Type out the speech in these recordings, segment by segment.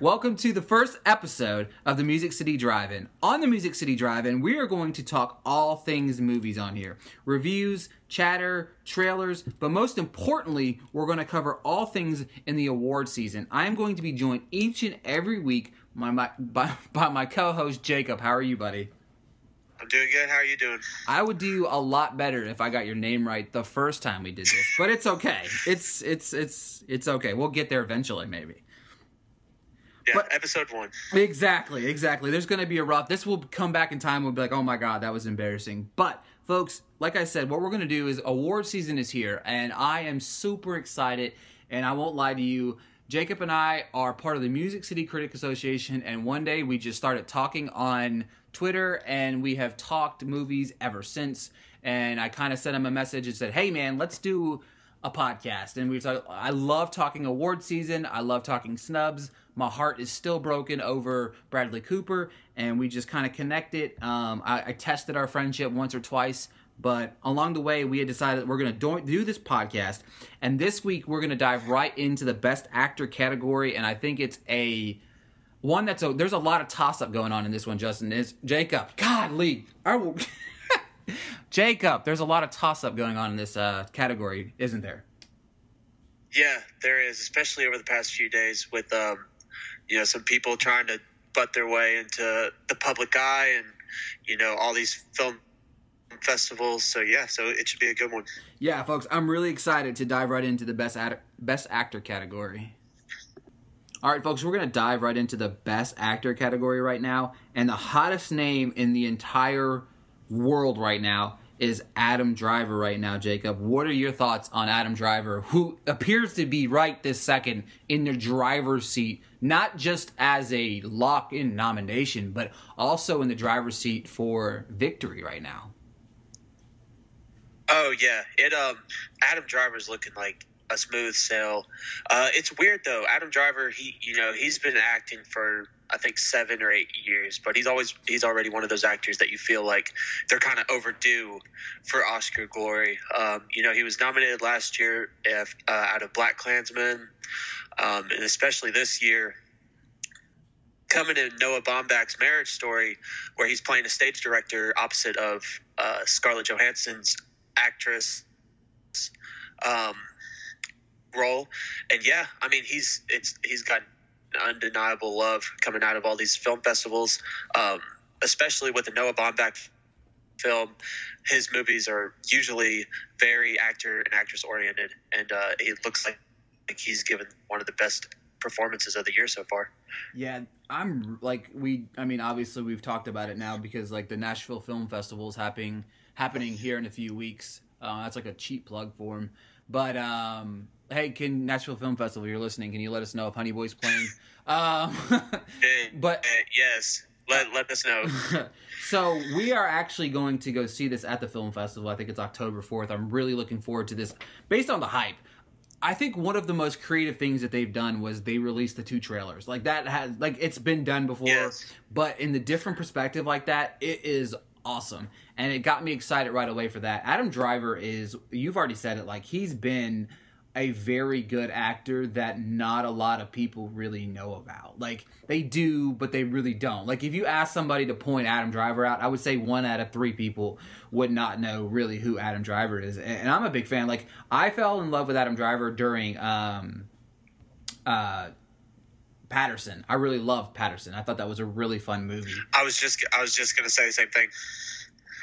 Welcome to the first episode of the Music City Drive-In. On the Music City Drive-In, we are going to talk all things movies on here. Reviews, chatter, trailers, but most importantly, we're going to cover all things in the award season. I am going to be joined each and every week by my, by, by my co-host Jacob. How are you, buddy? I'm doing good. How are you doing? I would do a lot better if I got your name right the first time we did this, but it's okay. It's it's it's it's okay. We'll get there eventually, maybe. Yeah, But- episode one. Exactly, exactly. There's going to be a rough. This will come back in time. We'll be like, oh my god, that was embarrassing. But folks, like I said, what we're going to do is award season is here, and I am super excited. And I won't lie to you. Jacob and I are part of the Music City Critic Association, and one day we just started talking on Twitter, and we have talked movies ever since. And I kind of sent him a message and said, "Hey, man, let's do a podcast." And we talk. I love talking award season. I love talking snubs. My heart is still broken over Bradley Cooper, and we just kind of connected. Um, I, I tested our friendship once or twice, but along the way, we had decided we're going to do, this podcast. And this week, we're going to dive right into the Best Actor category, and I think it's a one that's a there's a lot of toss up going on in this one. Justin is Jacob. God, Lee, I will. Jacob, there's a lot of toss up going on in this uh, category, isn't there? Yeah, there is, especially over the past few days with um, you know, some people trying to butt their way into the public eye and you know all these film festivals. So yeah, so it should be a good one. Yeah, folks, I'm really excited to dive right into the best ad- best actor category. All right, folks, we're gonna dive right into the best actor category right now, and the hottest name in the entire world right now is Adam Driver. Right now, Jacob, what are your thoughts on Adam Driver, who appears to be right this second in the driver's seat, not just as a lock-in nomination, but also in the driver's seat for victory right now? Oh yeah, it um Adam Driver's looking like a smooth sail. Uh, it's weird though. Adam Driver, he you know he's been acting for I think seven or eight years, but he's always he's already one of those actors that you feel like they're kind of overdue for Oscar glory. Um, you know, he was nominated last year if, uh, out of BlacKkKlansman, um, and especially this year. Coming in Noah Baumbach's Marriage Story, where he's playing a stage director opposite of uh, Scarlett Johansson's actress um, role, and yeah, I mean he's it's he's got undeniable love coming out of all these film festivals, um, especially with the Noah Baumbach film. His movies are usually very actor and actress oriented, and uh, it looks like, like he's given one of the best performances of the year so far. Yeah, I'm like we. I mean, obviously we've talked about it now because like the Nashville Film Festival is happening happening here in a few weeks. Uh, that's like a cheap plug for him. But um, hey, can Nashville Film Festival, you're listening? Can you let us know if Honey Boy's playing? Um, but eh, yes, let let us know. so we are actually going to go see this at the film festival. I think it's October fourth. I'm really looking forward to this, based on the hype. I think one of the most creative things that they've done was they released the two trailers. Like that has like it's been done before, Yes. but in the different perspective like that, it is awesome. And it got me excited right away for that. Adam Driver is you've already said it like he's been a very good actor that not a lot of people really know about. Like they do, but they really don't. Like if you ask somebody to point Adam Driver out, I would say one out of three people would not know really who Adam Driver is. And, I'm a big fan. Like I fell in love with Adam Driver during um uh Paterson. I really loved Paterson. I thought that was a really fun movie. I was just I was just gonna say the same thing.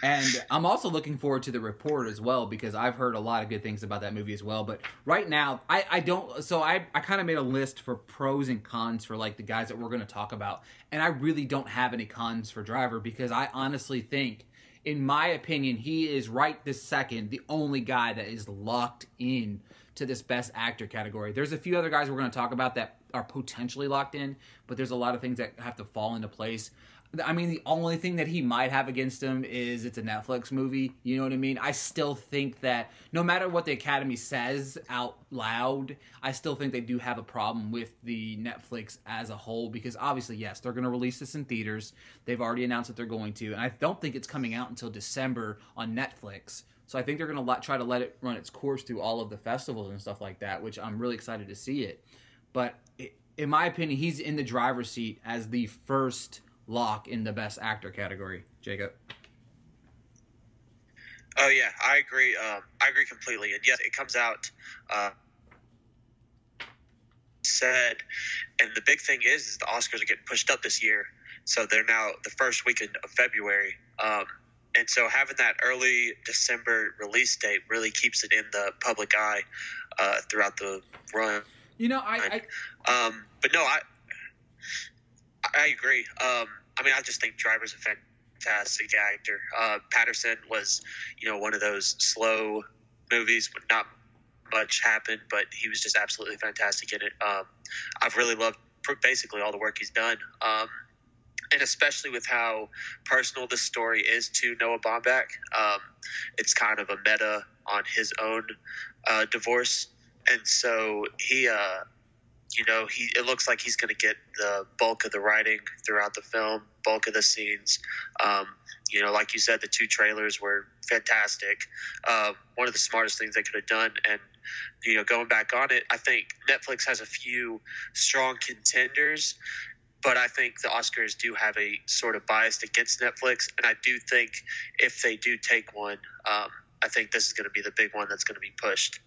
And I'm also looking forward to the report as well because I've heard a lot of good things about that movie as well. But right now, I, I don't. So I, I kind of made a list for pros and cons for like the guys that we're going to talk about. And I really don't have any cons for Driver because I honestly think, in my opinion, he is right this second the only guy that is locked in to this best actor category. There's a few other guys we're going to talk about that are potentially locked in, but there's a lot of things that have to fall into place. I mean, the only thing that he might have against him is it's a Netflix movie. You know what I mean? I still think that no matter what the Academy says out loud, I still think they do have a problem with the Netflix as a whole because obviously, yes, they're going to release this in theaters. They've already announced that they're going to, and I don't think it's coming out until December on Netflix. So I think they're going to try to let it run its course through all of the festivals and stuff like that, which I'm really excited to see it. But it, in my opinion, he's in the driver's seat as the first lock in the best actor category. Jacob. Oh yeah, I agree. Um, I agree completely. And yes, it comes out uh, said, and the big thing is, is the Oscars are getting pushed up this year, so they're now the first weekend of February. Um, and so having that early December release date really keeps it in the public eye uh, throughout the run. You know, I, I um, but no, I I agree. Um, I mean, I just think Driver's a fantastic actor. Uh, Paterson was, you know, one of those slow movies, but not much happened, but he was just absolutely fantastic in it. Um, I've really loved basically all the work he's done. Um, and especially with how personal this story is to Noah Baumbach, um, it's kind of a meta on his own uh, divorce, and so he, uh, you know, he it looks like he's going to get the bulk of the writing throughout the film, bulk of the scenes. Um, you know, like you said, the two trailers were fantastic. Uh, one of the smartest things they could have done, and you know, going back on it, I think Netflix has a few strong contenders, but I think the Oscars do have a sort of bias against Netflix, and I do think if they do take one, um, I think this is going to be the big one that's going to be pushed.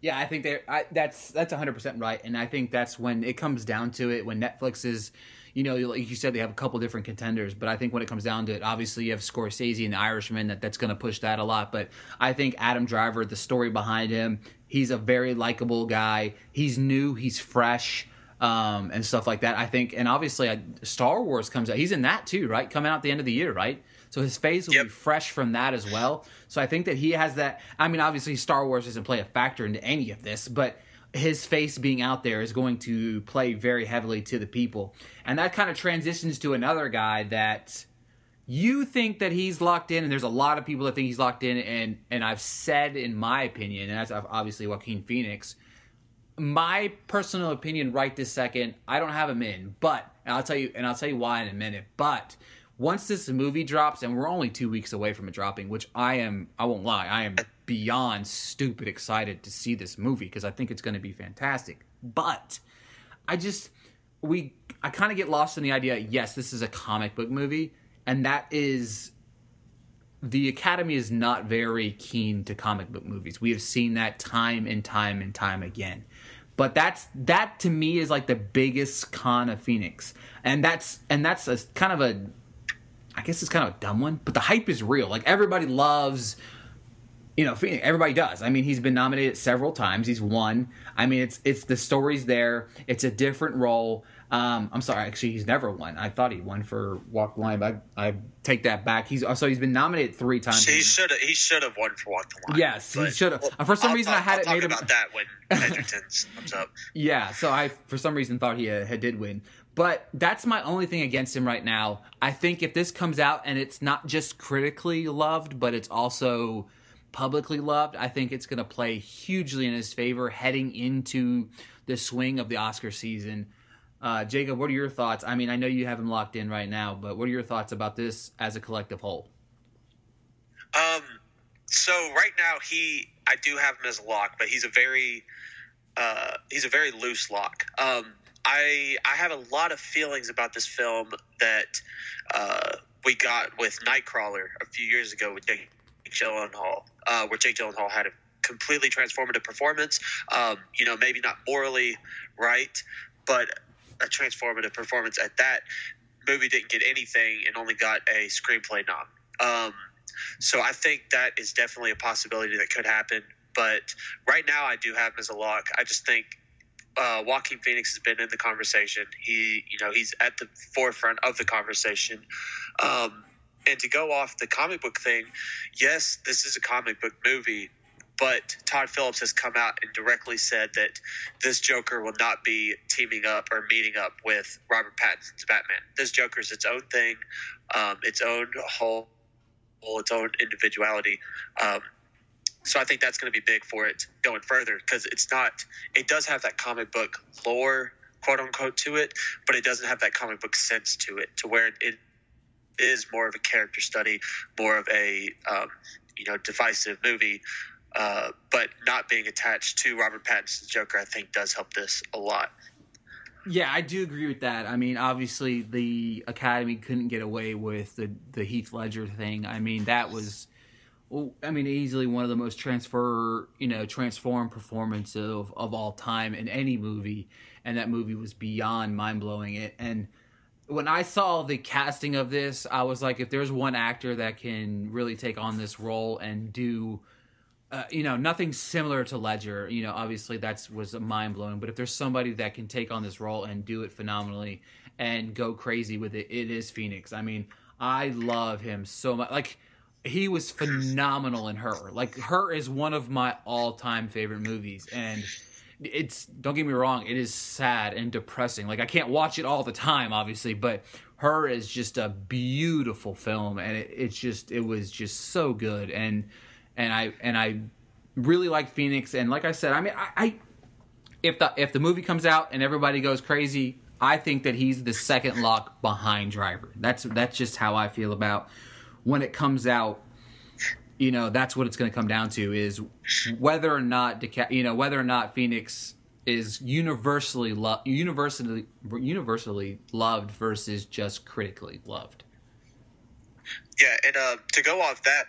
Yeah, I think I, that's that's 100 percent right, and I think that's when it comes down to it. When Netflix is, you know, like you said, they have a couple different contenders, but I think when it comes down to it, obviously you have Scorsese and The Irishman that that's going to push that a lot. But I think Adam Driver, the story behind him, he's a very likable guy. He's new, he's fresh um, and stuff like that. I think, and obviously, Star Wars comes out. He's in that too, right? Coming out the end of the year, right? So his face will yep. be fresh from that as well. So I think that he has that. I mean, obviously, Star Wars doesn't play a factor into any of this, but his face being out there is going to play very heavily to the people. And that kind of transitions to another guy that you think that he's locked in, and there's a lot of people that think he's locked in, and and I've said in my opinion, and that's obviously Joaquin Phoenix my personal opinion right this second, I don't have him in, but I'll tell you and I'll tell you why in a minute. But once this movie drops, and we're only two weeks away from it dropping, which I am I won't lie, I am beyond stupid excited to see this movie because I think it's going to be fantastic. But I just we I kind of get lost in the idea. Yes, this is a comic book movie, and that is the Academy is not very keen to comic book movies. We have seen that time and time and time again. But that's that to me is like the biggest con of Phoenix, and that's and that's a kind of a, I guess it's kind of a dumb one, but the hype is real. Like everybody loves you know, Phoenix, everybody does. I mean, he's been nominated several times. He's won. I mean, it's it's the story's there. It's a different role. Um, I'm sorry, actually, he's never won. I thought he won for Walk the Line, but I, I take that back. He's so he's been nominated three times. He should have he should have won for Walk the Line. Yes, he should have. Well, for some I'll reason, talk, I had I'll it made talk about that when Egerton comes up. Yeah, so I for some reason thought he uh, did win. But that's my only thing against him right now. I think if this comes out and it's not just critically loved, but it's also publicly loved, I think it's going to play hugely in his favor heading into the swing of the Oscar season. Uh, Jacob, what are your thoughts? I mean, I know you have him locked in right now, but what are your thoughts about this as a collective whole? Um, so right now he, I do have him as a lock, but he's a very, uh, he's a very loose lock. Um, I I have a lot of feelings about this film that uh, we got with Nightcrawler a few years ago with Jake Gyllenhaal, uh, where Jake Gyllenhaal had a completely transformative performance. Um, you know, maybe not morally right, but a transformative performance at that. Movie didn't get anything and only got a screenplay nom. Um, so I think that is definitely a possibility that could happen. But right now, I do have him as a lock. I just think uh, Joaquin Phoenix has been in the conversation. He, you know, he's at the forefront of the conversation. Um, and to go off the comic book thing, yes, this is a comic book movie, but Todd Phillips has come out and directly said that this Joker will not be teaming up or meeting up with Robert Pattinson's Batman. This Joker is its own thing, um, its own whole, its own individuality. Um, so I think that's going to be big for it going further because it's not. It does have that comic book lore, quote unquote, to it, but it doesn't have that comic book sense to it, to where it is more of a character study, more of a um, you know divisive movie uh, but not being attached to Robert Pattinson's Joker, I think, does help this a lot. Yeah, I do agree with that. I mean, obviously the Academy couldn't get away with the the Heath Ledger thing. I mean, that was I mean, easily one of the most transfer, you know, transform performance of of all time in any movie, and that movie was beyond mind blowing. It and when I saw the casting of this, I was like, if there's one actor that can really take on this role and do, uh, you know, nothing similar to Ledger, you know, obviously that's was mind blowing. But if there's somebody that can take on this role and do it phenomenally and go crazy with it, it is Phoenix. I mean, I love him so much. Like he was phenomenal in her. Like her is one of my all-time favorite movies and it's don't get me wrong, it is sad and depressing. Like I can't watch it all the time obviously, but her is just a beautiful film and it, it's just it was just so good and and I and I really like Phoenix and like I said, I mean I, I if the if the movie comes out and everybody goes crazy, I think that he's the second lock behind Driver. That's that's just how I feel about when it comes out, you know, that's what it's going to come down to is whether or not Deca- you know whether or not Phoenix is universally lo- universally universally loved versus just critically loved. Yeah, and uh, to go off that,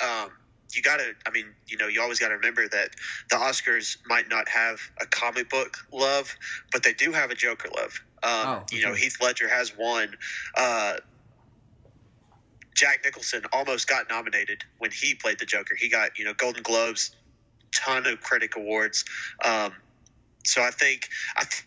um, you got to. I mean, you know, you always got to remember that the Oscars might not have a comic book love, but they do have a Joker love. Um, oh, you know. Heath Ledger has won uh, Jack Nicholson almost got nominated when he played the Joker. He got you know Golden Globes, ton of critic awards. Um, so I think I. Th-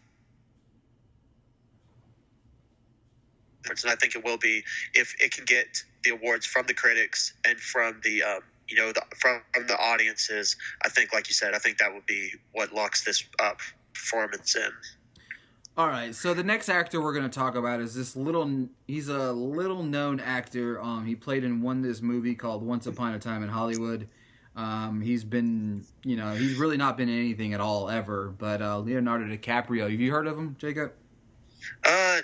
and I think it will be if it can get the awards from the critics and from the um, you know the, from, from the audiences. I think, like you said, I think that would be what locks this up performance in. All right, so the next actor we're going to talk about is this little. He's a little known actor. Um, he played in one this movie called Once Upon a Time in Hollywood. Um, he's been, you know, he's really not been in anything at all ever. But uh, Leonardo DiCaprio, have you heard of him, Jacob? Uh,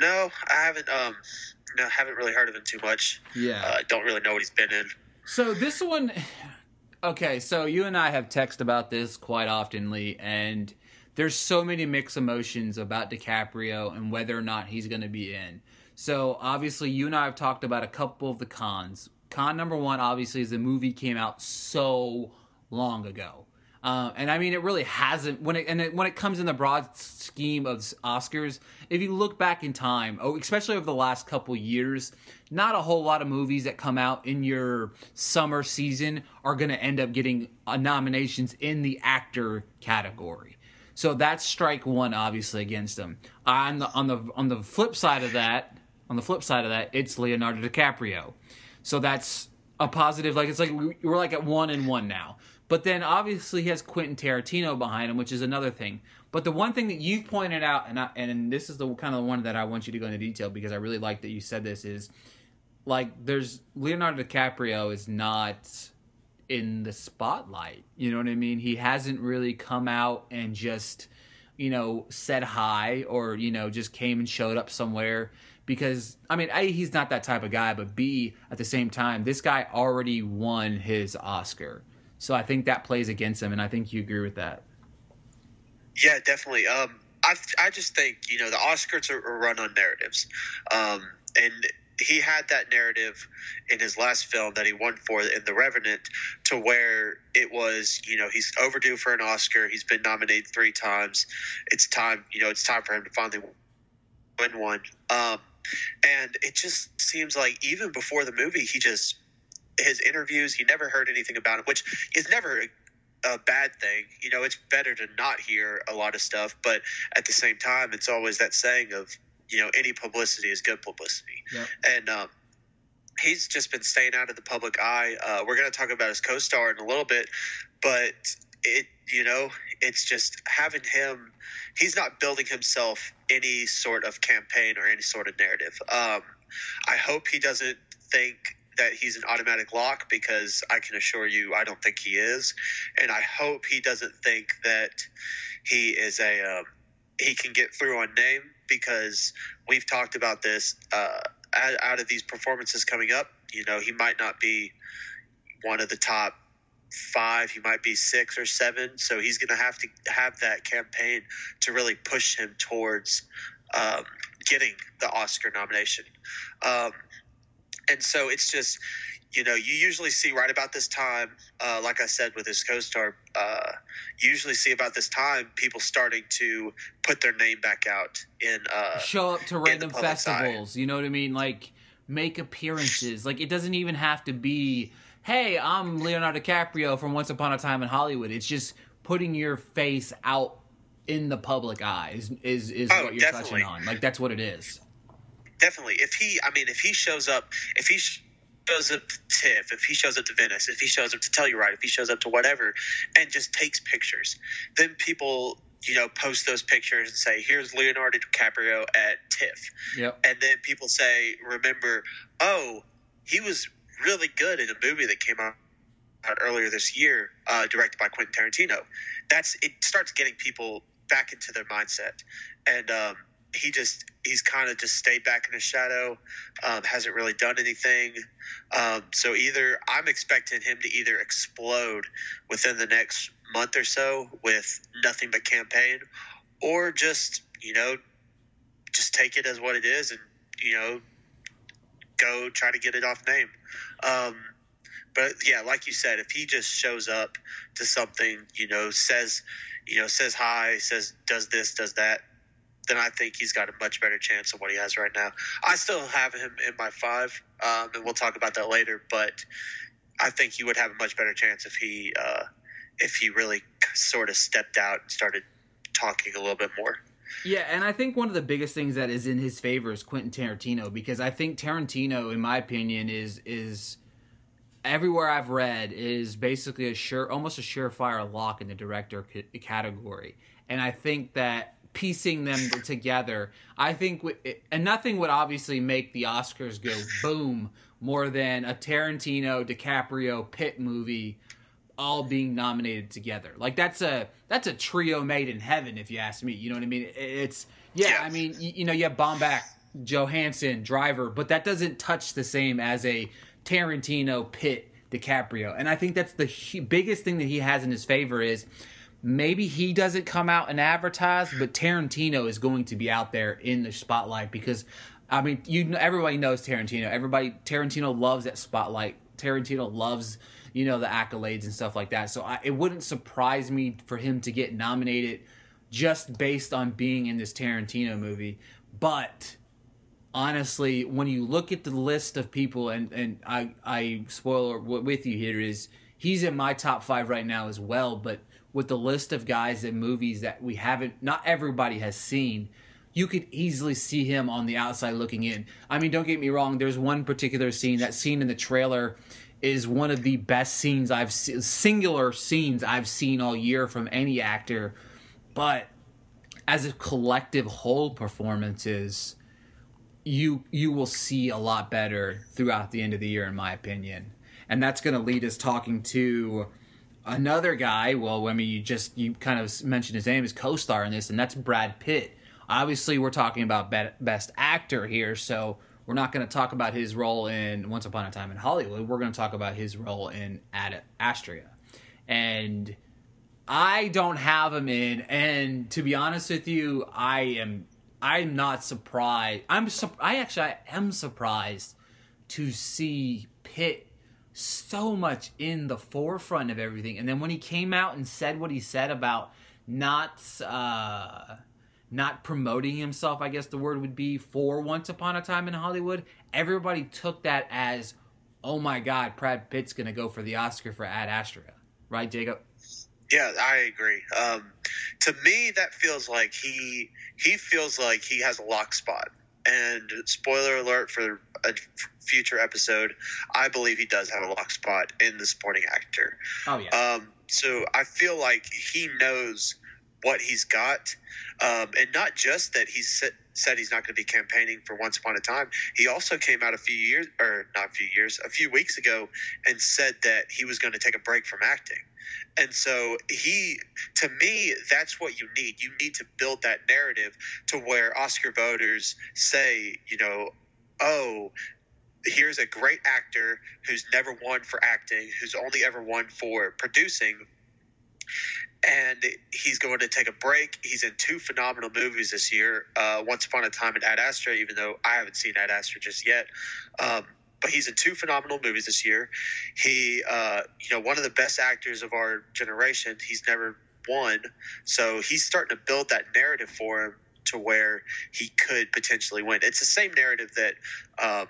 no, I haven't. Um, no, haven't really heard of him too much. Yeah, uh, don't really know what he's been in. So this one, okay. So you and I have texted about this quite oftenly, and there's so many mixed emotions about DiCaprio and whether or not he's going to be in. So obviously, you and I have talked about a couple of the cons. Con number one, obviously, is the movie came out so long ago. Uh, and I mean, it really hasn't. When it and it, when it comes in the broad scheme of Oscars, if you look back in time, oh, especially over the last couple years, not a whole lot of movies that come out in your summer season are going to end up getting uh, nominations in the actor category. So that's strike one, obviously, against them. On the on the on the flip side of that, on the flip side of that, it's Leonardo DiCaprio. So that's a positive. Like it's like we're like at one and one now. But then obviously he has Quentin Tarantino behind him, which is another thing. But the one thing that you pointed out, and I, and this is the kind of the one that I want you to go into detail because I really like that you said this is like there's Leonardo DiCaprio is not in the spotlight. You know what I mean? He hasn't really come out and just, you know, said hi or, you know, just came and showed up somewhere because I mean, A, he's not that type of guy, but B, at the same time, this guy already won his Oscar. So I think that plays against him and I think you agree with that. Yeah, definitely. Um I I just think, you know, the Oscars are, are run on narratives. Um and he had that narrative in his last film that he won for in The Revenant to where it was, you know, he's overdue for an Oscar. He's been nominated three times. It's time, you know, it's time for him to finally win one. Um, and it just seems like even before the movie, he just his interviews, he never heard anything about him, which is never a bad thing. You know, it's better to not hear a lot of stuff, but at the same time, it's always that saying of you know any publicity is good publicity, yep. and um, he's just been staying out of the public eye. Uh, we're going to talk about his co-star in a little bit, but it you know it's just having him. He's not building himself any sort of campaign or any sort of narrative. Um, I hope he doesn't think that he's an automatic lock because I can assure you I don't think he is, and I hope he doesn't think that he is a um, he can get through on name because we've talked about this uh, out, of these performances coming up. You know, he might not be one of the top five, he might be six or seven. So he's going to have to have that campaign to really push him towards um, getting the Oscar nomination. Um, and so it's just, you know, you usually see right about this time, uh, like I said with his co-star, uh, usually see about this time people starting to put their name back out in uh, show up to random festivals. Eye. You know what I mean? Like make appearances. Like it doesn't even have to be, hey, I'm Leonardo DiCaprio from Once Upon a Time in Hollywood. It's just putting your face out in the public eye is is, is oh, what you're definitely. touching on. Like that's what it is. Definitely. If he, I mean, if he shows up, if he shows up to TIFF, if he shows up to Venice, if he shows up to Telluride, if he shows up to whatever, and just takes pictures, then people, you know, post those pictures and say, "Here's Leonardo DiCaprio at TIFF," yep. and then people say, "Remember, oh, he was really good in a movie that came out." out earlier this year, uh, directed by Quentin Tarantino. That's it starts getting people back into their mindset, and um, he just he's kind of just stayed back in the shadow, um, hasn't really done anything. Um, so either I'm expecting him to either explode within the next month or so with nothing but campaign, or just you know just take it as what it is and you know go try to get it off name. Um, but yeah, like you said, if he just shows up to something, you know, says, you know, says hi, says does this, does that, then I think he's got a much better chance than what he has right now. I still have him in my five, um, and we'll talk about that later. But I think he would have a much better chance if he uh, if he really sort of stepped out and started talking a little bit more. Yeah, and I think one of the biggest things that is in his favor is Quentin Tarantino because I think Tarantino, in my opinion, is is everywhere I've read is basically a sure, almost a surefire lock in the director c- category, and I think that piecing them together. I think, and nothing would obviously make the Oscars go boom more than a Tarantino, DiCaprio, Pitt movie all being nominated together. Like that's a that's a trio made in heaven, if you ask me. You know what I mean? It's yeah. I mean, you, you know, you have Baumbach, Johansson, Driver, but that doesn't touch the same as a Tarantino, Pitt, DiCaprio. And I think that's the biggest thing that he has in his favor is maybe he doesn't come out and advertise, but Tarantino is going to be out there in the spotlight because I mean, you everybody knows Tarantino. Everybody Tarantino loves that spotlight. Tarantino loves you know the accolades and stuff like that. So I, it wouldn't surprise me for him to get nominated just based on being in this Tarantino movie. But honestly, when you look at the list of people, and and I I spoiler with you here is he's in my top five right now as well. But with the list of guys and movies that we haven't, not everybody has seen, you could easily see him on the outside looking in. I mean, don't get me wrong. There's one particular scene. That scene in the trailer is one of the best scenes I've seen, singular scenes I've seen all year from any actor. But as a collective whole performances, you you will see a lot better throughout the end of the year, in my opinion. And that's going to lead us talking to another guy. Well, I mean, you just you kind of mentioned his name as co-star in this, and that's Brad Pitt. Obviously, we're talking about best actor here, so we're not going to talk about his role in Once Upon a Time in Hollywood. We're going to talk about his role in Ad Astra, and I don't have him in. And to be honest with you, I am I'm not surprised. I'm I actually I am surprised to see Pitt so much in the forefront of everything. And then when he came out and said what he said about not uh not promoting himself, I guess the word would be for Once Upon a Time in Hollywood, everybody took that as, oh my God, Brad Pitt's gonna go for the Oscar for Ad Astra, right, Jacob? Yeah, I agree. Um, to me, that feels like he he feels like he has a lock spot. And spoiler alert for a future episode, I believe he does have a lock spot in the supporting actor. Oh yeah. Um, so I feel like he knows what he's got, um, and not just that he said, said he's not going to be campaigning for Once Upon a Time. He also came out a few years, or not a few years, a few weeks ago, and said that he was going to take a break from acting. And so he, to me, that's what you need. You need to build that narrative to where Oscar voters say, you know, oh, here's a great actor who's never won for acting, who's only ever won for producing, and he's going to take a break. He's in two phenomenal movies this year. Uh, Once Upon a Time in Ad Astra, even though I haven't seen Ad Astra just yet. Um, but he's in two phenomenal movies this year. He, uh, you know, one of the best actors of our generation. He's never won, so he's starting to build that narrative for him to where he could potentially win. It's the same narrative that um,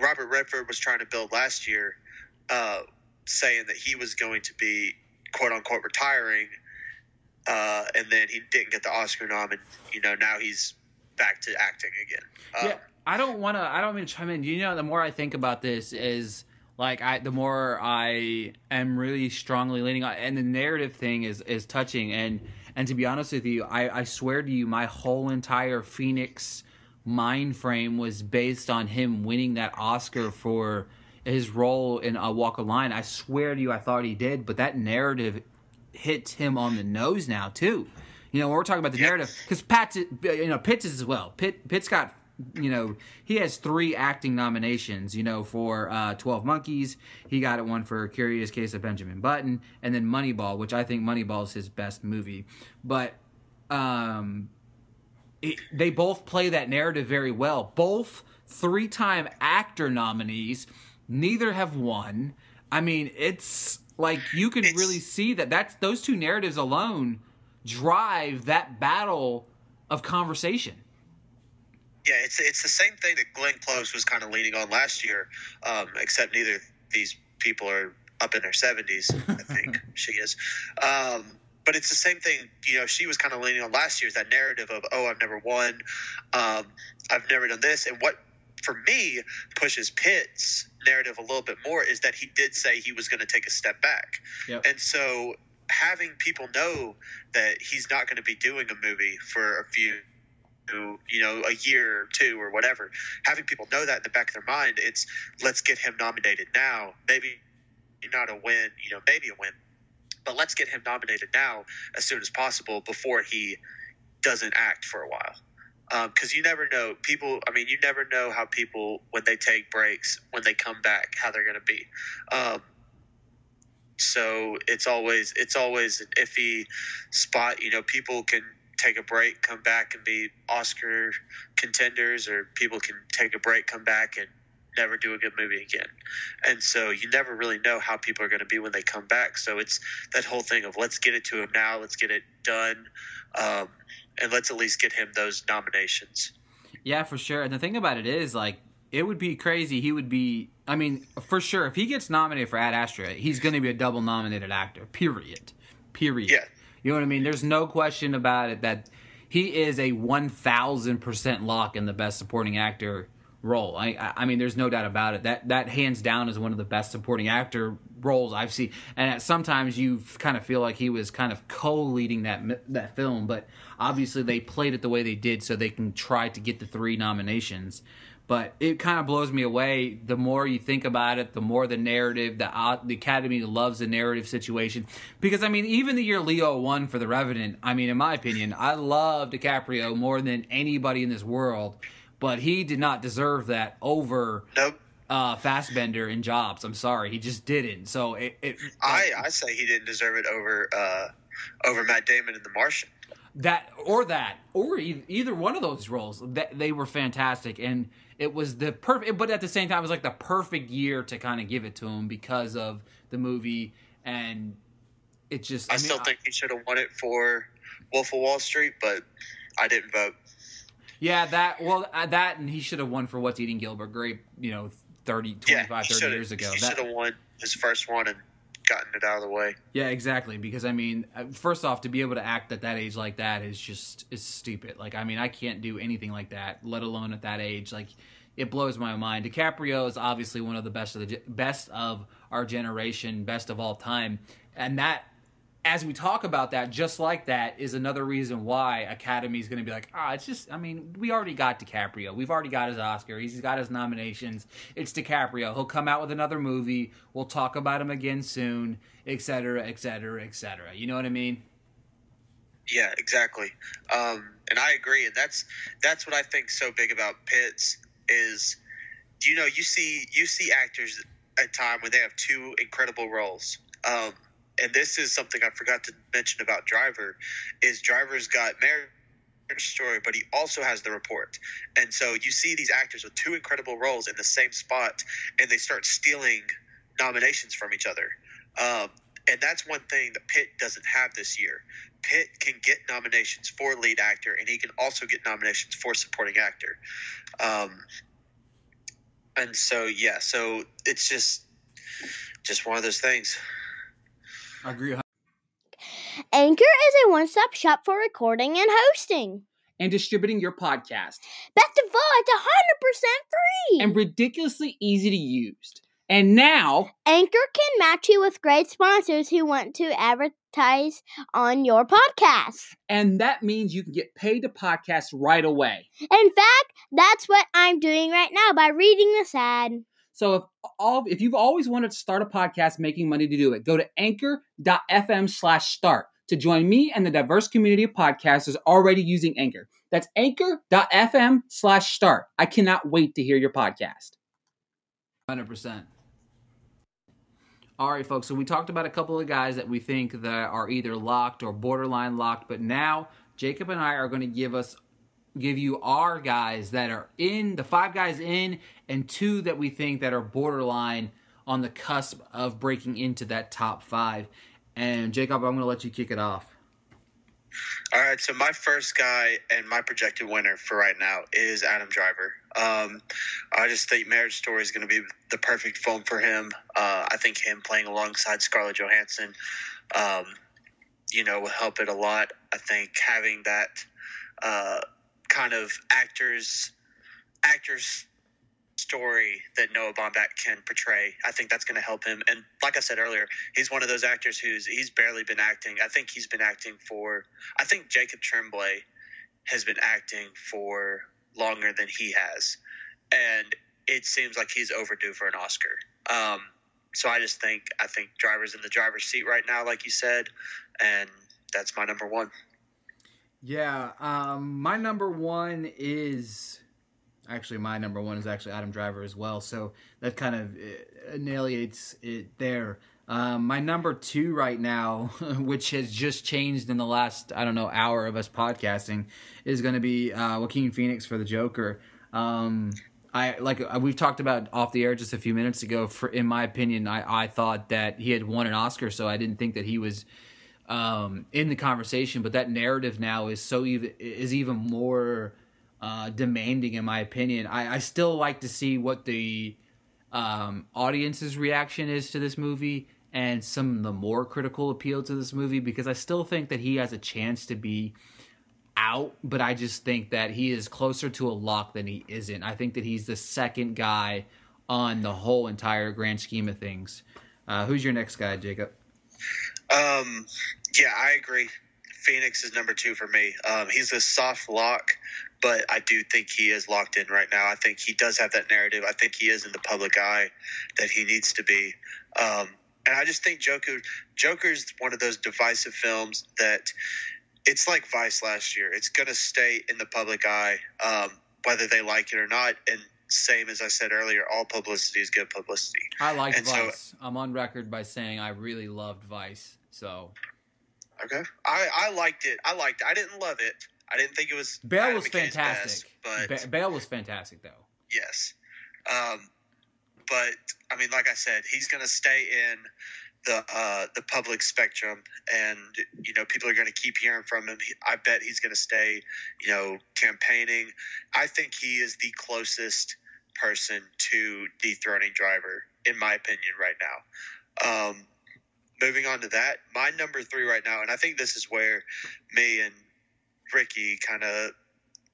Robert Redford was trying to build last year, uh, saying that he was going to be quote unquote retiring, uh, and then he didn't get the Oscar nom, and you know now he's back to acting again. Um, yeah, I don't want to. I don't mean to chime in. You know, the more I think about this, is like I the more I am really strongly leaning on, and the narrative thing is is touching. And and to be honest with you, I I swear to you, my whole entire Phoenix mind frame was based on him winning that Oscar for his role in A Walk of Line. I swear to you, I thought he did, but that narrative hits him on the nose now too. You know, when we're talking about the narrative, because Pat, you know, Pitts as well. Pitt, Pitt's got, you know, he has three acting nominations. You know, for uh, Twelve Monkeys, he got it one for Curious Case of Benjamin Button, and then Moneyball, which I think Moneyball is his best movie. But um, it, they both play that narrative very well. Both three-time actor nominees Neither have won. I mean, it's like you can it's, really see that that's those two narratives alone drive that battle of conversation. Yeah, it's it's the same thing that Glenn Close was kind of leaning on last year, um, except neither of these people are up in their seventies. I think she is. Um, but it's the same thing. You know, she was kind of leaning on last year's that narrative of, oh, I've never won, um, I've never done this, and what for me pushes Pitt's narrative a little bit more is that he did say he was going to take a step back. Yep. And so having people know that he's not going to be doing a movie for a few you know a year or two or whatever having people know that in the back of their mind it's let's get him nominated now maybe not a win you know maybe a win but let's get him nominated now as soon as possible before he doesn't act for a while. Because um, you never know. People i mean you never know how people when they take breaks when they come back how they're going to be. Um, so it's always it's always an iffy spot. You know people can take a break come back and be oscar contenders or people can take a break come back and never do a good movie again and so you never really know how people are going to be when they come back so it's that whole thing of let's get it to him now let's get it done um, and let's at least get him those nominations. Yeah, for sure. And the thing about it is, like, it would be crazy. He would be. I mean, for sure, if he gets nominated for Ad Astra, he's going to be a double nominated actor. Period. Period. Yeah. You know what I mean? There's no question about it that he is a 1,000% lock in the Best Supporting Actor role. I, I mean, there's no doubt about it. That that hands down is one of the best supporting actor roles I've seen. And sometimes you kind of feel like he was kind of co-leading that that film, but obviously they played it the way they did so they can try to get the three nominations. But it kind of blows me away. The more you think about it, the more the narrative, the uh, the Academy loves the narrative situation. Because I mean, even the year Leo won for The Revenant, I mean, in my opinion, I love DiCaprio more than anybody in this world but he did not deserve that over nope. uh, Fassbender and Jobs. I'm sorry, he just didn't. So it, it I I say he didn't deserve it over uh, over Matt Damon in The Martian. That or that or either one of those roles that they were fantastic and it was the perfect but at the same time it was like the perfect year to kind of give it to him because of the movie and it just I, I mean, still think he should have won it for Wolf of Wall Street but I didn't vote. Yeah, that well, uh, that and he should have won for What's Eating Gilbert Grape, you know, 30, 25, yeah, 30 years ago. He should have won his first one and gotten it out of the way. Yeah, exactly. Because I mean, uh, first off, to be able to act at that age like that is just is stupid. Like, I mean, I can't do anything like that, let alone at that age. Like, it blows my mind. DiCaprio is obviously one of the best of the best of our generation, best of all time, and that as we talk about that, just like that, is another reason why Academy is going to be like, ah, it's just, I mean, we already got DiCaprio. We've already got his Oscar. He's got his nominations. It's DiCaprio. He'll come out with another movie. We'll talk about him again soon, et cetera, et cetera, et cetera. You know what I mean? Yeah, exactly. Um, and I agree. And that's that's what I think so big about Pitts is you know, you see you see actors at time when they have two incredible roles. Um, and this is something I forgot to mention about Driver, is Driver's got marriage story, but he also has the report. And so you see these actors with two incredible roles in the same spot, and they start stealing nominations from each other. Um, and that's one thing that Pitt doesn't have this year. Pitt can get nominations for lead actor, and he can also get nominations for supporting actor. Um, and so yeah, so it's just just one of those things. I agree. Anchor is a one stop shop for recording and hosting. And distributing your podcast. Best of all, it's 100% free. And ridiculously easy to use. And now, Anchor can match you with great sponsors who want to advertise on your podcast. And that means you can get paid to podcast right away. In fact, that's what I'm doing right now by reading this ad. So if all if you've always wanted to start a podcast making money to do it, go to anchor.fm slash start to join me and the diverse community of podcasters already using Anchor. That's anchor.fm slash start. I cannot wait to hear your podcast. 100%. All right, folks. So we talked about a couple of guys that we think that are either locked or borderline locked, but now Jacob and I are going to give us give you our guys that are in the five guys in and two that we think that are borderline on the cusp of breaking into that top five. And Jacob, I'm going to let you kick it off. All right, so my first guy and my projected winner for right now is Adam Driver. Um, I just think Marriage Story is going to be the perfect film for him. Uh, I think him playing alongside Scarlett Johansson, um, you know, will help it a lot. I think having that uh, kind of actors actors story that Noah Baumbach can portray. I think that's going to help him. And like I said earlier, he's one of those actors who's he's barely been acting. I think he's been acting for. I think Jacob Tremblay has been acting for longer than he has, and it seems like he's overdue for an Oscar. Um, so I just think I think drivers in the driver's seat right now, like you said, and that's my number one. Yeah, um, my number one is actually my number one is actually Adam Driver as well. So that kind of uh, annihilates it there. Um, my number two right now, which has just changed in the last I don't know hour of us podcasting, is going to be uh, Joaquin Phoenix for the Joker. Um, I like uh, we've talked about off the air just a few minutes ago. For in my opinion, I I thought that he had won an Oscar, so I didn't think that he was um, in the conversation. But that narrative now is so even is even more uh, demanding, in my opinion. I, I still like to see what the um, audience's reaction is to this movie and some of the more critical appeal to this movie because I still think that he has a chance to be out, but I just think that he is closer to a lock than he isn't. I think that he's the second guy on the whole entire grand scheme of things. Uh, who's your next guy, Jacob? Um, yeah, I agree. Phoenix is number two for me. Um, he's a soft lock, but I do think he is locked in right now. I think he does have that narrative. I think he is in the public eye that he needs to be. Um, and I just think Joker Joker's one of those divisive films that it's like Vice last year. It's going to stay in the public eye, um, whether they like it or not. And same as I said earlier, all publicity is good publicity. I like Vice. So, I'm on record by saying I really loved Vice. So Okay. I, I liked it. I liked it. I didn't love it. I didn't think it was. Bale was fantastic. Best, but ba- Bale was fantastic, though. Yes. Um, but I mean, like I said, he's going to stay in the uh, the public spectrum, and you know, people are going to keep hearing from him. I bet he's going to stay, you know, campaigning. I think he is the closest person to dethroning Driver, in my opinion, right now. Um, moving on to that, my number three right now, and I think this is where me and Ricky kind of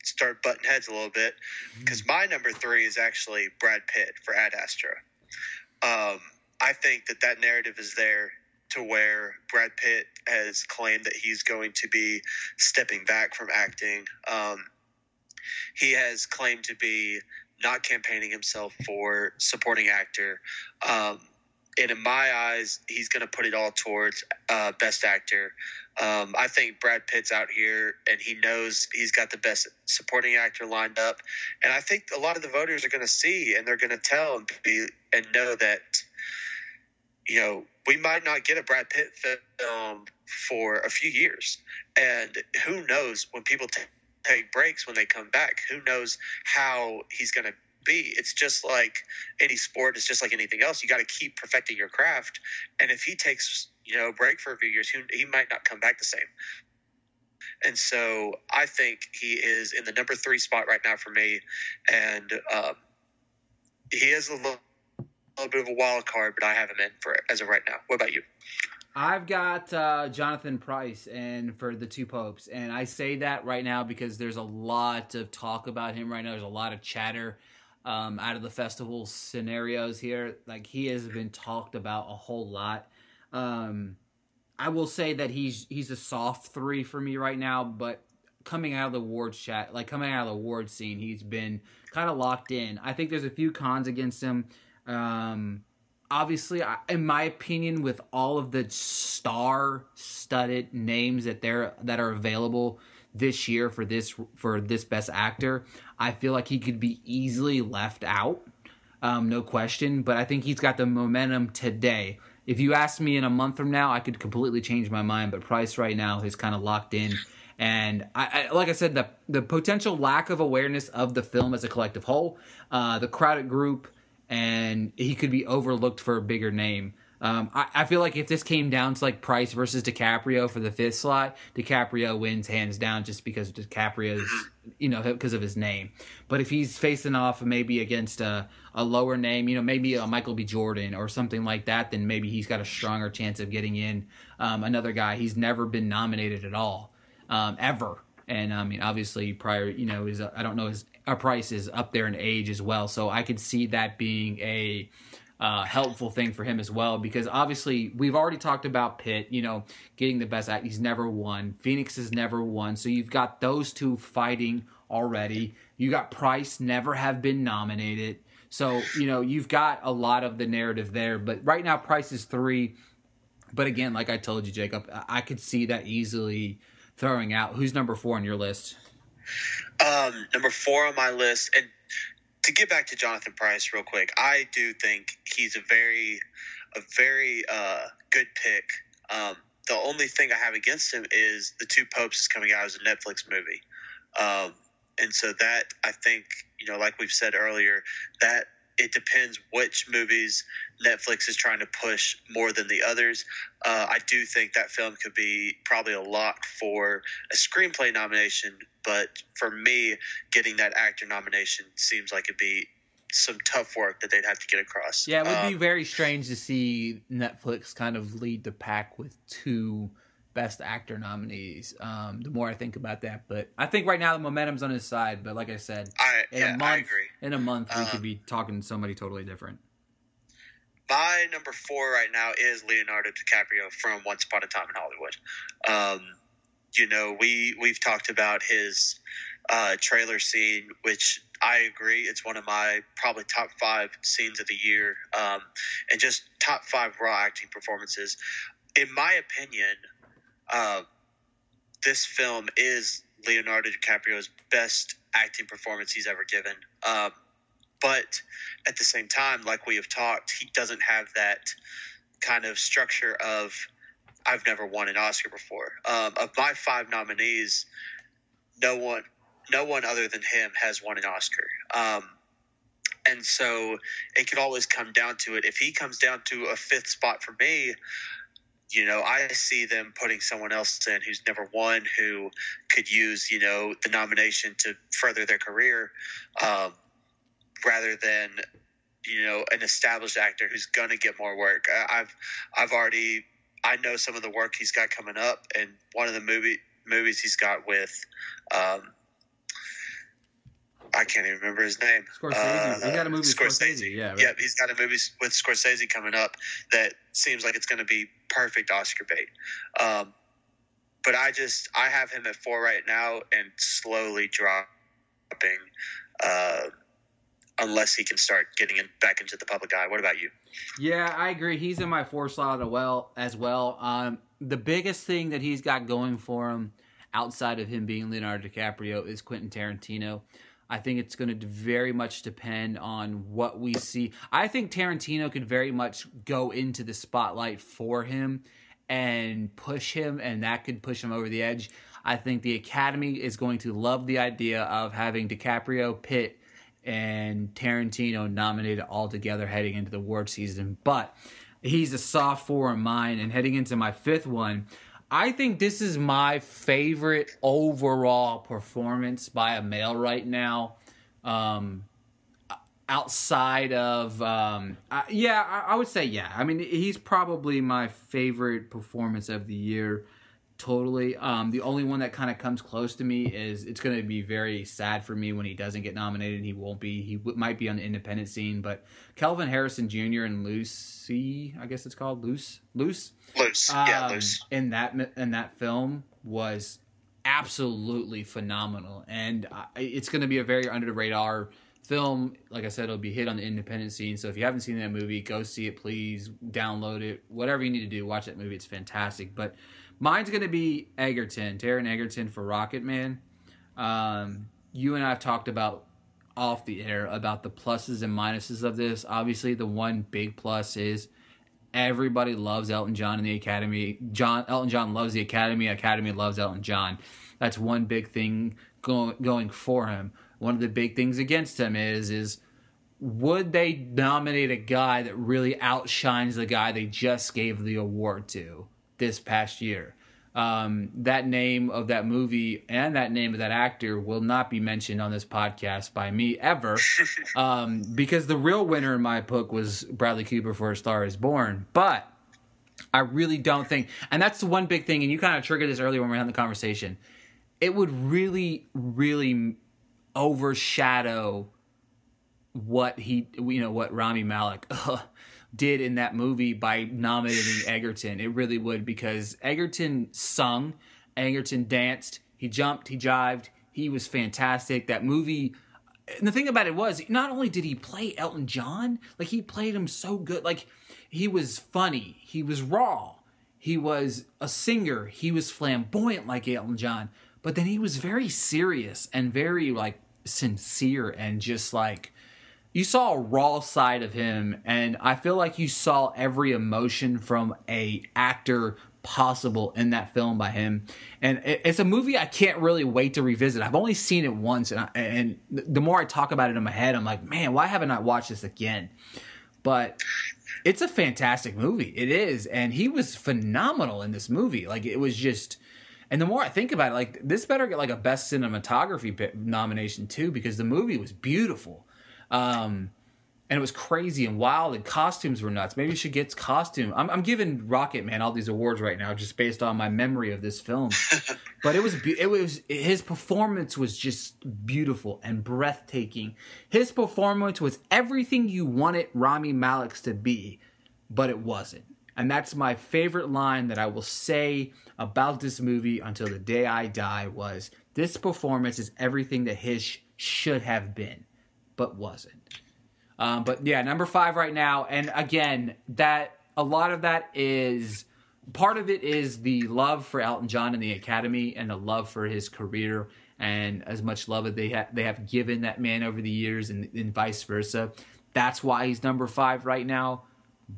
start butting heads a little bit because mm-hmm. my number three is actually Brad Pitt for Ad Astra. Um, I think that that narrative is there to where Brad Pitt has claimed that he's going to be stepping back from acting. Um, he has claimed to be not campaigning himself for supporting actor. Um, and in my eyes, he's going to put it all towards uh, best actor. Um, I think Brad Pitt's out here, and he knows he's got the best supporting actor lined up, and I think a lot of the voters are going to see and they're going to tell and be and know that you know we might not get a Brad Pitt film for a few years, and who knows when people t- take breaks when they come back, who knows how he's going to be. It's just like any sport. It's just like anything else. You got to keep perfecting your craft. And if he takes you know a break for a few years, he, he might not come back the same. And so I think he is in the number three spot right now for me, and um, he is a little, little, bit of a wild card, but I have him in for it as of right now. What about you? I've got uh, Jonathan Pryce and for the two popes, and I say that right now because there's a lot of talk about him right now. There's a lot of chatter um, out of the festival scenarios here. Like he has been talked about a whole lot. Um, I will say that he's he's a soft three for me right now, but coming out of the ward chat, like coming out of the ward scene, he's been kind of locked in. I think there's a few cons against him. Um, obviously, in my opinion, with all of the star-studded names that they're that are available this year for this for this best actor, I feel like he could be easily left out, um, no question. But I think he's got the momentum today. If you ask me in a month from now, I could completely change my mind. But Pryce right now is kind of locked in. And I, I, like I said, the the potential lack of awareness of the film as a collective whole, uh, the crowded group, and he could be overlooked for a bigger name. Um, I, I, feel like if this came down to like Pryce versus DiCaprio for the fifth slot, DiCaprio wins hands down just because DiCaprio's, you know, because of his name. But if he's facing off maybe against a, a lower name, you know, maybe a Michael B. Jordan or something like that, then maybe he's got a stronger chance of getting in. Um, another guy, he's never been nominated at all, um, ever. And I mean, obviously, prior, you know, is I don't know his a Pryce is up there in age as well, so I could see that being a uh, helpful thing for him as well because obviously we've already talked about Pitt, you know, getting the best act. He's never won. Phoenix has never won. So you've got those two fighting already. You got Pryce never have been nominated. So, you know, you've got a lot of the narrative there. But right now, Pryce is three. But again, like I told you, Jacob, I could see that easily throwing out. Who's number four on your list? Um, number four on my list, and to get back to Jonathan Pryce real quick, I do think he's a very, a very uh, good pick. Um, the only thing I have against him is the Two Popes is coming out as a Netflix movie, um, and so that I think you know, like we've said earlier, that it depends which movies Netflix is trying to push more than the others. Uh, I do think that film could be probably a lock for a screenplay nomination, but for me, getting that actor nomination seems like it'd be some tough work that they'd have to get across. Yeah, it would um, be very strange to see Netflix kind of lead the pack with two best actor nominees. Um, the more I think about that, but I think right now the momentum's on his side. But like I said, I, in yeah, a month, in a month, we um, could be talking to somebody totally different. My number four right now is Leonardo DiCaprio from Once Upon a Time in Hollywood. Um, you know, we we've talked about his uh, trailer scene, which I agree, it's one of my probably top five scenes of the year, um, and just top five raw acting performances. In my opinion, uh, this film is Leonardo DiCaprio's best acting performance he's ever given. Um, but at the same time, like we have talked, he doesn't have that kind of structure of I've never won an Oscar before. Um, of my five nominees, no one, no one other than him has won an Oscar. Um, and so it could always come down to it. If he comes down to a fifth spot for me, you know, I see them putting someone else in who's never won, who could use, you know, the nomination to further their career, um, rather than, you know, an established actor who's going to get more work. I've, I've already, I know some of the work he's got coming up, and one of the movie movies he's got with, um, I can't even remember his name. Scorsese. Uh, he got a movie Scorsese. Scorsese. Yeah, right. Yep, he's got a movie with Scorsese coming up that seems like it's going to be perfect Oscar bait. Um, but I just I have him at four right now and slowly dropping, uh, unless he can start getting in, back into the public eye. What about you? Yeah, I agree. He's in my four slot as well. As well, um, the biggest thing that he's got going for him outside of him being Leonardo DiCaprio is Quentin Tarantino. I think it's going to very much depend on what we see. I think Tarantino could very much go into the spotlight for him and push him, and that could push him over the edge. I think the Academy is going to love the idea of having DiCaprio, Pitt, and Tarantino nominated all together heading into the award season. But he's a soft four in mine, and heading into my fifth one, I think this is my favorite overall performance by a male right now. Um, outside of, um, uh, yeah, I, I, would say yeah. I mean, he's probably my favorite performance of the year totally. Um, the only one that kind of comes close to me is it's going to be very sad for me when he doesn't get nominated. He won't be. He w- might be on the independent scene, but Kelvin Harrison Jr. and Lucy, I guess it's called Luce, Luce, Luce, um, yeah, Luce. In that in that film was absolutely phenomenal, and uh, it's going to be a very under the radar film like i said it'll be hit on the independent scene so if you haven't seen that movie go see it please download it whatever you need to do watch that movie it's fantastic but Mine's gonna be Egerton, Taron Egerton for Rocketman. Um, you and I have talked about off the air about the pluses and minuses of this. Obviously, the one big plus is everybody loves Elton John in the Academy. John Elton John loves the Academy. Academy loves Elton John. That's one big thing going going for him. One of the big things against him is is would they nominate a guy that really outshines the guy they just gave the award to? This past year. Um, that name of that movie and that name of that actor will not be mentioned on this podcast by me ever, um, because the real winner in my book was Bradley Cooper for A Star Is Born. But I really don't think, and that's the one big thing. And you kind of triggered this earlier when we had the conversation. It would really, really overshadow what he, you know, what Rami Malek. Ugh, did in that movie by nominating Egerton. It really would because Egerton sung, Egerton danced, he jumped, he jived, he was fantastic. That movie and the thing about it was not only did he play Elton John, like he played him so good. Like he was funny, he was raw, he was a singer, he was flamboyant like Elton John, but then he was very serious and very like sincere and just like you saw a raw side of him and i feel like you saw every emotion from a actor possible in that film by him. And it's a movie i can't really wait to revisit. I've only seen it once and, I, and the more i talk about it in my head i'm like man why haven't i watched this again? But it's a fantastic movie. It is and he was phenomenal in this movie. Like it was just and the more I think about it, like this better get like a best cinematography nomination too, because the movie was beautiful. Um, and it was crazy and wild, and costumes were nuts. Maybe she gets costume. I'm, I'm giving Rocketman all these awards right now, just based on my memory of this film. but it was it was his performance was just beautiful and breathtaking. His performance was everything you wanted Rami Malek's to be, but it wasn't. And that's my favorite line that I will say about this movie until the day I die was this performance is everything that his should have been but wasn't. Um, but yeah, number five right now, and again, that a lot of that is part of it is the love for Elton John and the Academy, and the love for his career, and as much love as they have they have given that man over the years, and, and vice versa. That's why he's number five right now.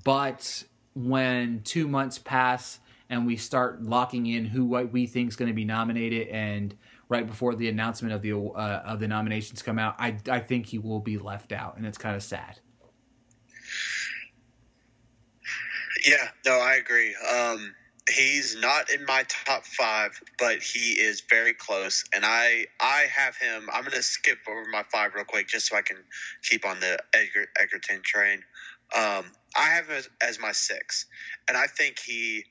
But when two months pass and we start locking in who we think is going to be nominated and right before the announcement of the uh, of the nominations come out, I I think he will be left out, and it's kind of sad. Yeah, no, I agree. Um, he's not in my top five, but he is very close, and I I have him. I'm to skip over my five real quick just so I can keep on the Edgar, Egerton train. Um, I have him as, as my six, and I think he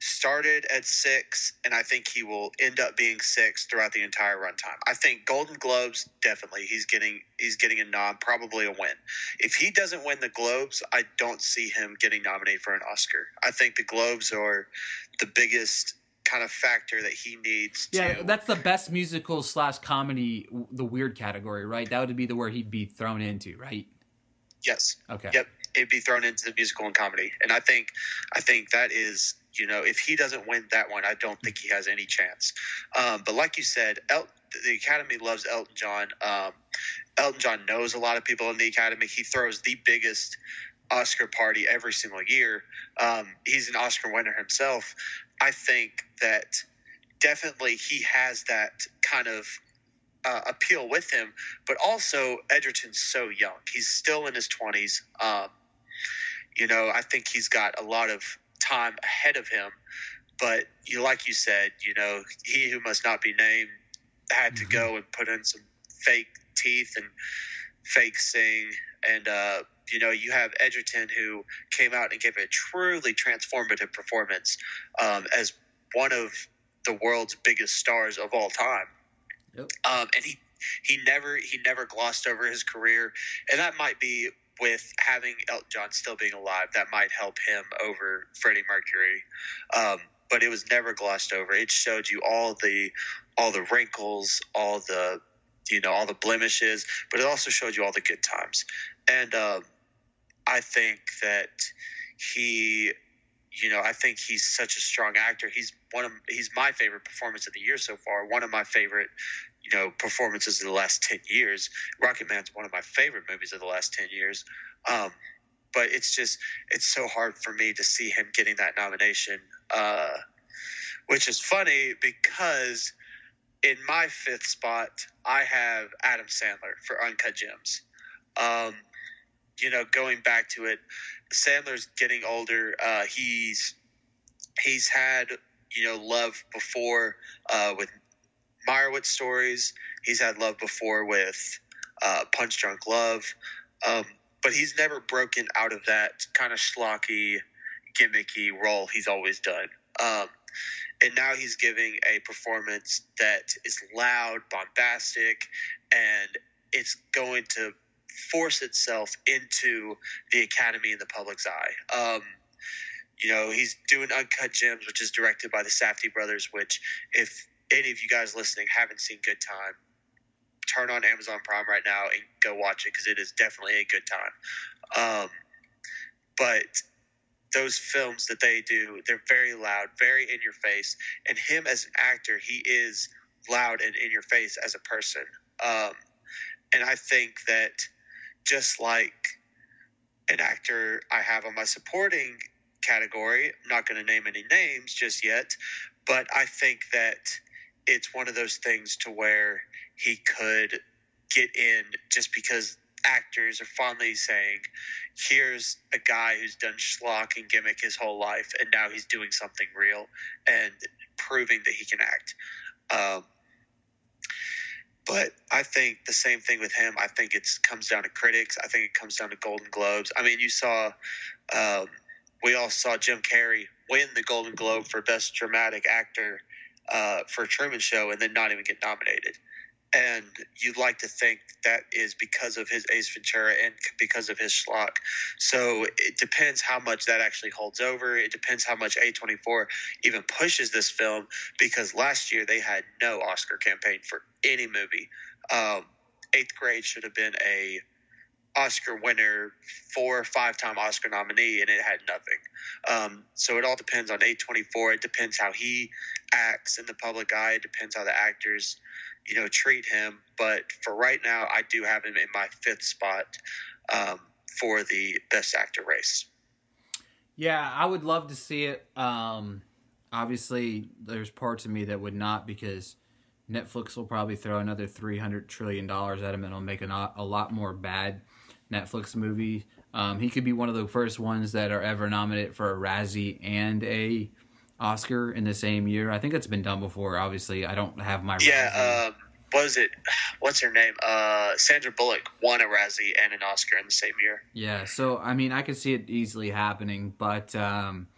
started at six, and I think he will end up being six throughout the entire runtime. I think Golden Globes definitely he's getting he's getting a nod, probably a win. If he doesn't win the Globes, I don't see him getting nominated for an Oscar. I think the Globes are the biggest kind of factor that he needs. To... Yeah, that's the best musical slash comedy, the weird category, right? That would be the where he'd be thrown into, right? Yes. Okay. Yep. It'd be thrown into the musical and comedy, and I think, I think that is You know, if he doesn't win that one, I don't think he has any chance. Um, but like you said, El- the Academy loves Elton John. Um, Elton John knows a lot of people in the Academy. He throws the biggest Oscar party every single year. Um, he's an Oscar winner himself. I think that definitely he has that kind of uh, appeal with him, but also Egerton's so young. He's still in his 20s. Um, you know, I think he's got a lot of time ahead of him. But you, like you said, you know, he who must not be named had to mm-hmm. go and put in some fake teeth and fake sing. And, uh, you know, you have Egerton who came out and gave a truly transformative performance um, as one of the world's biggest stars of all time. Yep. Um, and he he never he never glossed over his career, and that might be with having Elton John still being alive. That might help him over Freddie Mercury. Um, but it was never glossed over. It showed you all the all the wrinkles, all the you know all the blemishes, but it also showed you all the good times. And uh, I think that he you know, I think he's such a strong actor. He's one of he's my favorite performance of the year so far. One of my favorite, you know, performances of the last ten years. Rocketman's one of my favorite movies of the last ten years. Um, but it's just it's so hard for me to see him getting that nomination, uh, which is funny because in my fifth spot I have Adam Sandler for Uncut Gems. Um, you know, going back to it, Sandler's getting older. Uh, he's he's had you know love before uh, with Meyerowitz stories. He's had love before with uh, Punch Drunk Love, um, but he's never broken out of that kind of schlocky, gimmicky role he's always done. Um, and now he's giving a performance that is loud, bombastic, and it's going to force itself into the academy and the public's eye. Um, you know, he's doing Uncut Gems, which is directed by the Safdie brothers. Which, if any of you guys listening haven't seen Good Time, turn on Amazon Prime right now and go watch it because it is definitely a good time. Um, but those films that they do, they're very loud, very in your face. And him as an actor, he is loud and in your face as a person. Um, and I think that just like an actor I have on my supporting category. I'm not going to name any names just yet, but I think that it's one of those things to where he could get in just because actors are fondly saying, here's a guy who's done schlock and gimmick his whole life, and now he's doing something real and proving that he can act. Um, but I think the same thing with him. I think it comes down to critics. I think it comes down to Golden Globes. I mean, you saw, um, we all saw Jim Carrey win the Golden Globe for Best Dramatic Actor uh, for a Truman Show and then not even get nominated. And you'd like to think that is because of his Ace Ventura and because of his schlock. So it depends how much that actually holds over. It depends how much A24 even pushes this film because last year they had no Oscar campaign for any movie. Um, eighth grade should have been a Oscar winner, four or five time Oscar nominee, and it had nothing. Um, so it all depends on A24. It depends how he acts in the public eye. It depends how the actors you know, treat him. But for right now, I do have him in my fifth spot um, for the best actor race. Yeah, I would love to see it. Um, obviously, there's parts of me that would not because Netflix will probably throw another three hundred trillion dollars at him, and it'll make a, a lot more bad Netflix movie. Um, he could be one of the first ones that are ever nominated for a Razzie and a Oscar in the same year. I think it's been done before. Obviously, I don't have my yeah. Uh, what is it? What's her name? Uh, Sandra Bullock won a Razzie and an Oscar in the same year. Yeah, so I mean, I can see it easily happening, but um,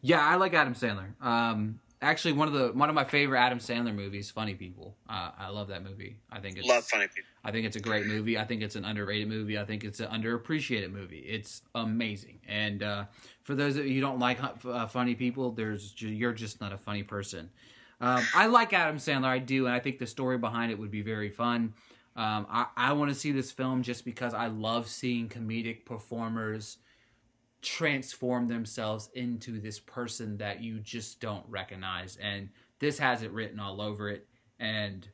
yeah, I like Adam Sandler. Um, actually, one of the one of my favorite Adam Sandler movies, Funny People. Uh, I love that movie. I think it's love Funny People. I think it's a great movie. I think it's an underrated movie. I think it's an underappreciated movie. It's amazing. And uh, for those of you who don't like uh, funny people, there's you're just not a funny person. Um, I like Adam Sandler, I do, and I think the story behind it would be very fun. Um, I, I want to see this film just because I love seeing comedic performers transform themselves into this person that you just don't recognize. And this has it written all over it. And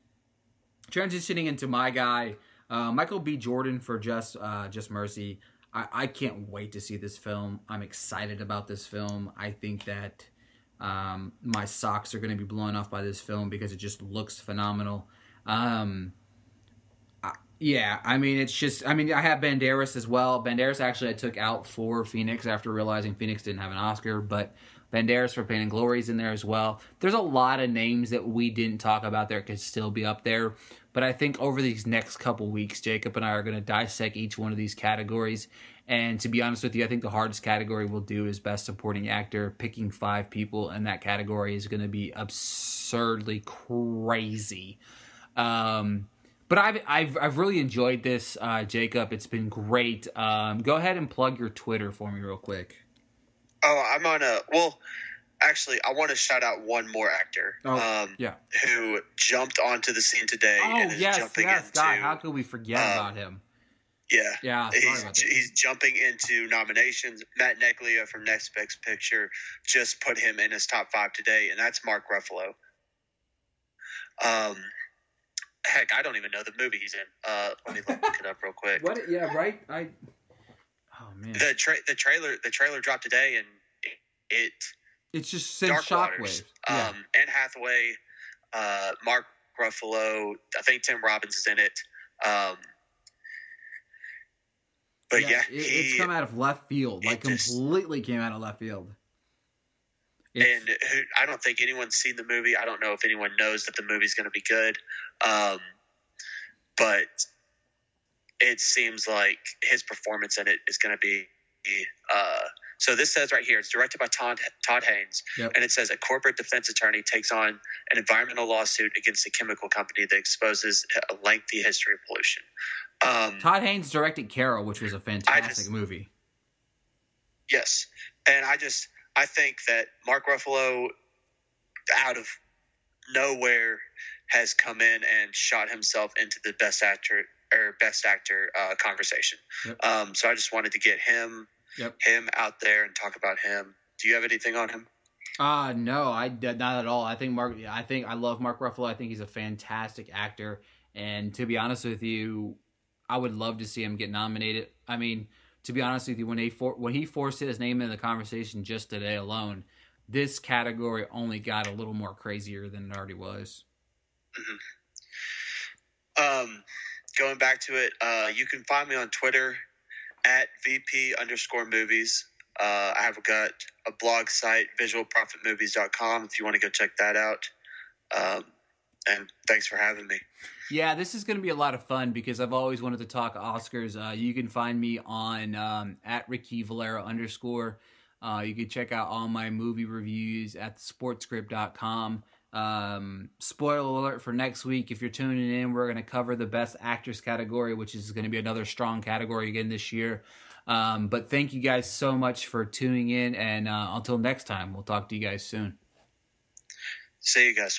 transitioning into my guy, uh, Michael B. Jordan for Just uh, Just Mercy. I, I can't wait to see this film. I'm excited about this film. I think that um, my socks are going to be blown off by this film because it just looks phenomenal. Um, yeah, I mean, it's just, I mean, I have Banderas as well. Banderas actually I took out for Phoenix after realizing Phoenix didn't have an Oscar, but Banderas for Pain and Glory is in there as well. There's a lot of names that we didn't talk about there could still be up there. But I think over these next couple weeks, Jacob and I are going to dissect each one of these categories. And to be honest with you, I think the hardest category we'll do is Best Supporting Actor. Picking five people in that category is going to be absurdly crazy. Um, but I've, I've I've really enjoyed this, uh, Jacob. It's been great. Um, go ahead and plug your Twitter for me real quick. Oh, I'm on a well. Actually, I want to shout out one more actor. Oh, um, yeah. Who jumped onto the scene today Oh and is yes, jumping yes, into God, how could we forget um, about him? yeah. Yeah, He's, he's jumping into nominations. Matt Neglia from Next Best Picture just put him in his top five today, and that's Mark Ruffalo. Um, heck, I don't even know the movie he's in. Uh, let me look it up real quick. What? Yeah, right. I. Oh man, The tra- the trailer the trailer dropped today, and it it's just sends Dark shockwaves. Waters. Yeah. Um, Anne Hathaway, uh, Mark Ruffalo. I think Tim Robbins is in it. Um, but yeah, it, he, it's come out of left field, like just- completely came out of left field. It's- and who, I don't think anyone's seen the movie. I don't know if anyone knows that the movie's going to be good. Um, but it seems like his performance in it is going to be. Uh, so this says right here, it's directed by Todd, Todd Haynes, Yep. and it says a corporate defense attorney takes on an environmental lawsuit against a chemical company that exposes a lengthy history of pollution. Um, Todd Haynes directed Carol, which was a fantastic just- movie. Yes, and I just I think that Mark Ruffalo, out of nowhere, has come in and shot himself into the best actor or best actor uh, conversation. Yep. Um, so I just wanted to get him Yep. him out there and talk about him. Do you have anything on him? Uh no, I not at all. I think Mark. I think I love Mark Ruffalo. I think he's a fantastic actor. And to be honest with you, I would love to see him get nominated. I mean, to be honest with you, when he for, when he forced his name in the conversation just today alone, this category only got a little more crazier than it already was. Um, going back to it, uh, you can find me on Twitter at VP underscore movies. Uh, I have got a blog site, visualprofitmovies.com, if you want to go check that out. Um, and thanks for having me. Yeah, this is going to be a lot of fun because I've always wanted to talk Oscars. Uh, you can find me on um, at Ricky Valera underscore. Uh, you can check out all my movie reviews at sportscript.com. Um, spoiler alert for next week. If you're tuning in, we're going to cover the best actress category, which is going to be another strong category again this year. Um, but thank you guys so much for tuning in. And uh, until next time, we'll talk to you guys soon. See you guys.